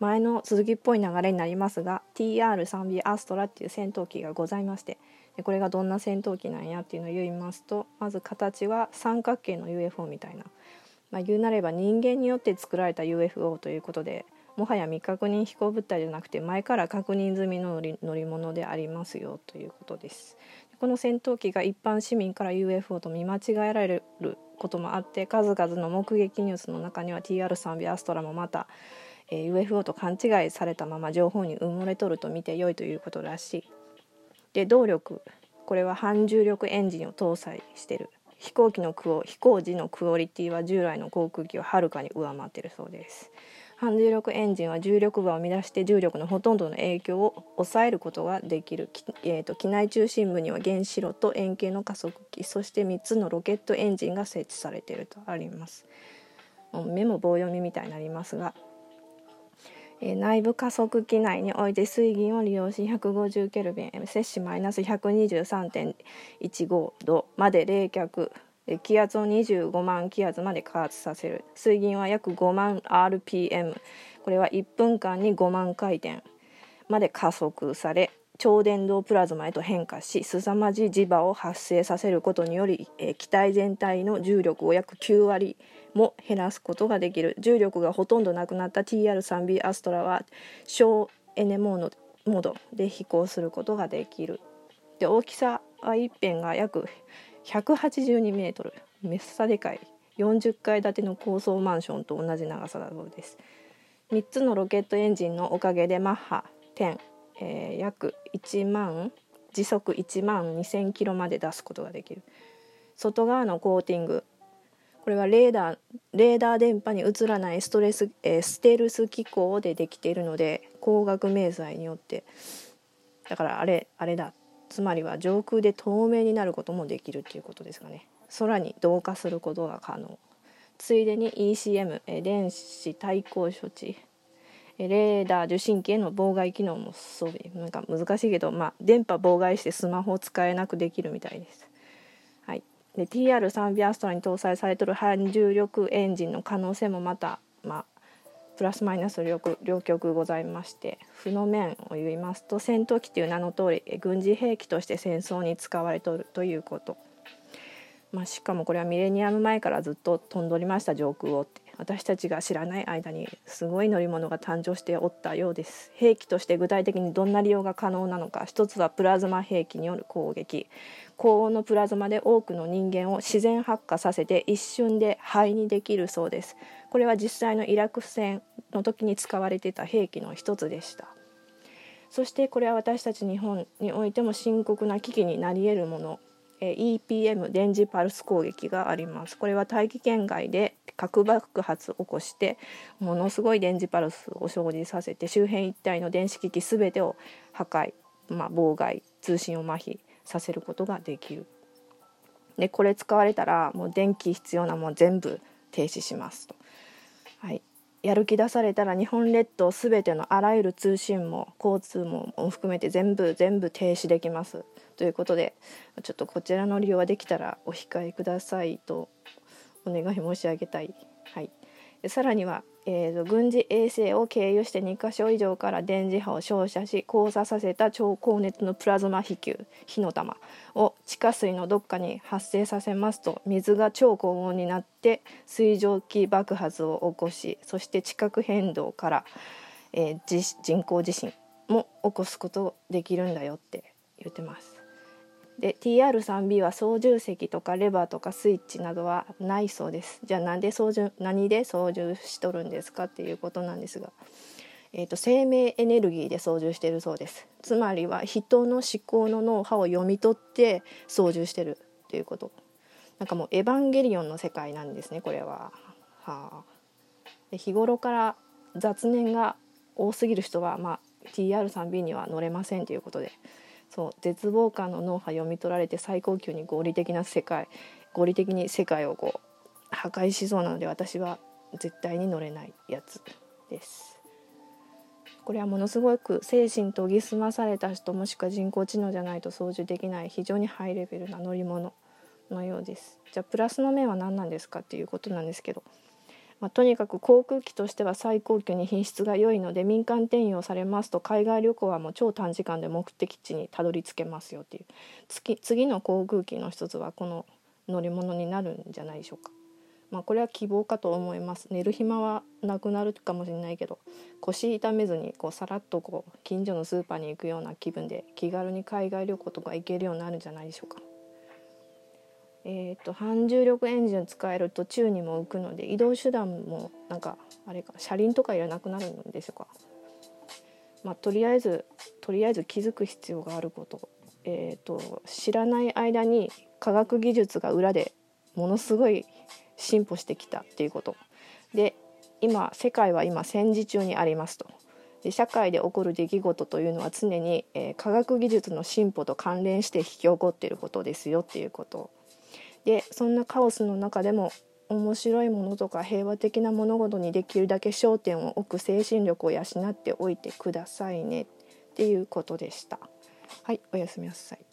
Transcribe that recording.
前の続きっぽい流れになりますが TR3B アストラっていう戦闘機がございましてでこれがどんな戦闘機なんやっていうのを言いますとまず形は三角形の UFO みたいな、まあ、言うなれば人間によって作られた UFO ということでもはや未確認飛行物体じゃなくて前から確認済みの乗り物でありますよということです。この戦闘機が一般市民から UFO と見間違えられることもあって数々の目撃ニュースの中には TR3B アストラもまた、え、UFO と勘違いされたまま情報に埋もれとると見て良いということらしい。で動力。これは反重力エンジンを搭載してる。飛行機のクオ飛行時のクオリティは従来の航空機をはるかに上回ってるそうです。反重力エンジンは重力場を乱して重力のほとんどの影響を抑えることができる、えーと、機内中心部には原子炉と円形の加速機そして3つのロケットエンジンが設置されているとあります。目も棒読みみたいになりますが、えー、内部加速機内において水銀を利用し150ケルビン摂氏マイナス123.15度まで冷却気圧を25万気圧まで加圧させる。水銀は約5万 rpm これは1分間に5万回転まで加速され超電導プラズマへと変化し凄まじい磁場を発生させることにより、え機体全体の重力を約9割も減らすことができる。重力がほとんどなくなった TR3B アストラは小エネモードで飛行することができる。で大きさは一辺が約182メートル。めっさでかい。40階建ての高層マンションと同じ長さだそうです。3つのロケットエンジンのおかげでマッハ10、えー、約1万時速1万2000キロまで出すことができる。外側のコーティング。これはレーダーレーダー電波に映らないストレス、えー、ステルス機構でできているので光学迷彩によって。だからあれあれだ。つまりは上空で透明になることもできるっていうことですがね。空に同化することが可能。ついでに ECM 電子対抗処置。レーダー受信機への妨害機能も装備なんか難しいけど、まあ、電波妨害してスマホを使えなくできるみたいです。はい、で TR3 ビアストラに搭載されてる反重力エンジンの可能性もまた、まあ、プラスマイナス両両極ございまして負の面を言いますと戦闘機という名の通り軍事兵器として戦争に使われとるということ、まあ、しかもこれはミレニアム前からずっと飛んどりました上空をって。私たちが知らない間にすごい乗り物が誕生しておったようです。兵器として具体的にどんな利用が可能なのか。一つはプラズマ兵器による攻撃。高温のプラズマで多くの人間を自然発火させて一瞬で灰にできるそうです。これは実際のイラク戦の時に使われていた兵器の一つでした。そしてこれは私たち日本においても深刻な危機になり得るもの。EPM 電磁パルス攻撃があります。これは大気圏外で核爆発を起こしてものすごい電磁パルスを生じさせて周辺一帯の電子機器全てを破壊、まあ、妨害通信を麻痺させることができる。でこれ使われたらもう電気必要なもん全部停止しますと、はい、やる気出されたら日本列島全てのあらゆる通信も交通も含めて全部全部停止できます。ということでちょっとこちらの利用はできたらお控えくださいと。お願い申し上げたい。はい、さらには、えーと、軍事衛星を経由して2か所以上から電磁波を照射し交差させた超高熱のプラズマ飛球火の玉を地下水のどっかに発生させますと水が超高温になって水蒸気爆発を起こしそして地殻変動から、えー、人工地震も起こすことできるんだよって言ってます。で TR3B は操縦席とかレバーとかスイッチなどはないそうです。じゃあなんで操縦何で操縦しとるんですかっていうことなんですが、えーと、生命エネルギーで操縦してるそうです。つまりは人の思考の脳波を読み取って操縦してるっていうこと。なんかもうエヴァンゲリオンの世界なんですねこれは。はあ、で日頃から雑念が多すぎる人は、まあ、TR3B には乗れませんということで。そう絶望感の脳波読み取られて最高級に合理的な世界合理的に世界をこう破壊しそうなので私は絶対に乗れないやつです。これはものすごく精神研ぎ澄まされた人もしくは人工知能じゃないと操縦できない非常にハイレベルな乗り物のようです。じゃあプラスの面は何なんですかっていうことなんですけどまあ、とにかく航空機としては最高級に品質が良いので民間転用されますと海外旅行はもう超短時間で目的地にたどり着けますよっていう次次の航空機の一つはこの乗り物になるんじゃないでしょうか。まあ、これは希望かと思います寝る暇はなくなるかもしれないけど腰痛めずにこうさらっとこう近所のスーパーに行くような気分で気軽に海外旅行とか行けるようになるんじゃないでしょうか。えーと、反重力エンジン使えると宙にも浮くので移動手段もなんかあれか車輪とかいらなくなるんでしょうか。まあ、とりあえずとりあえず気づく必要があること,、えーと、知らない間に科学技術が裏でものすごい進歩してきたっていうこと。で今世界は今戦時中にありますと。で社会で起こる出来事というのは常に、えー、科学技術の進歩と関連して引き起こっていることですよっていうこと。でそんなカオスの中でも面白いものとか平和的な物事にできるだけ焦点を置く精神力を養っておいてくださいねっていうことでした。はい、おやすみなさい。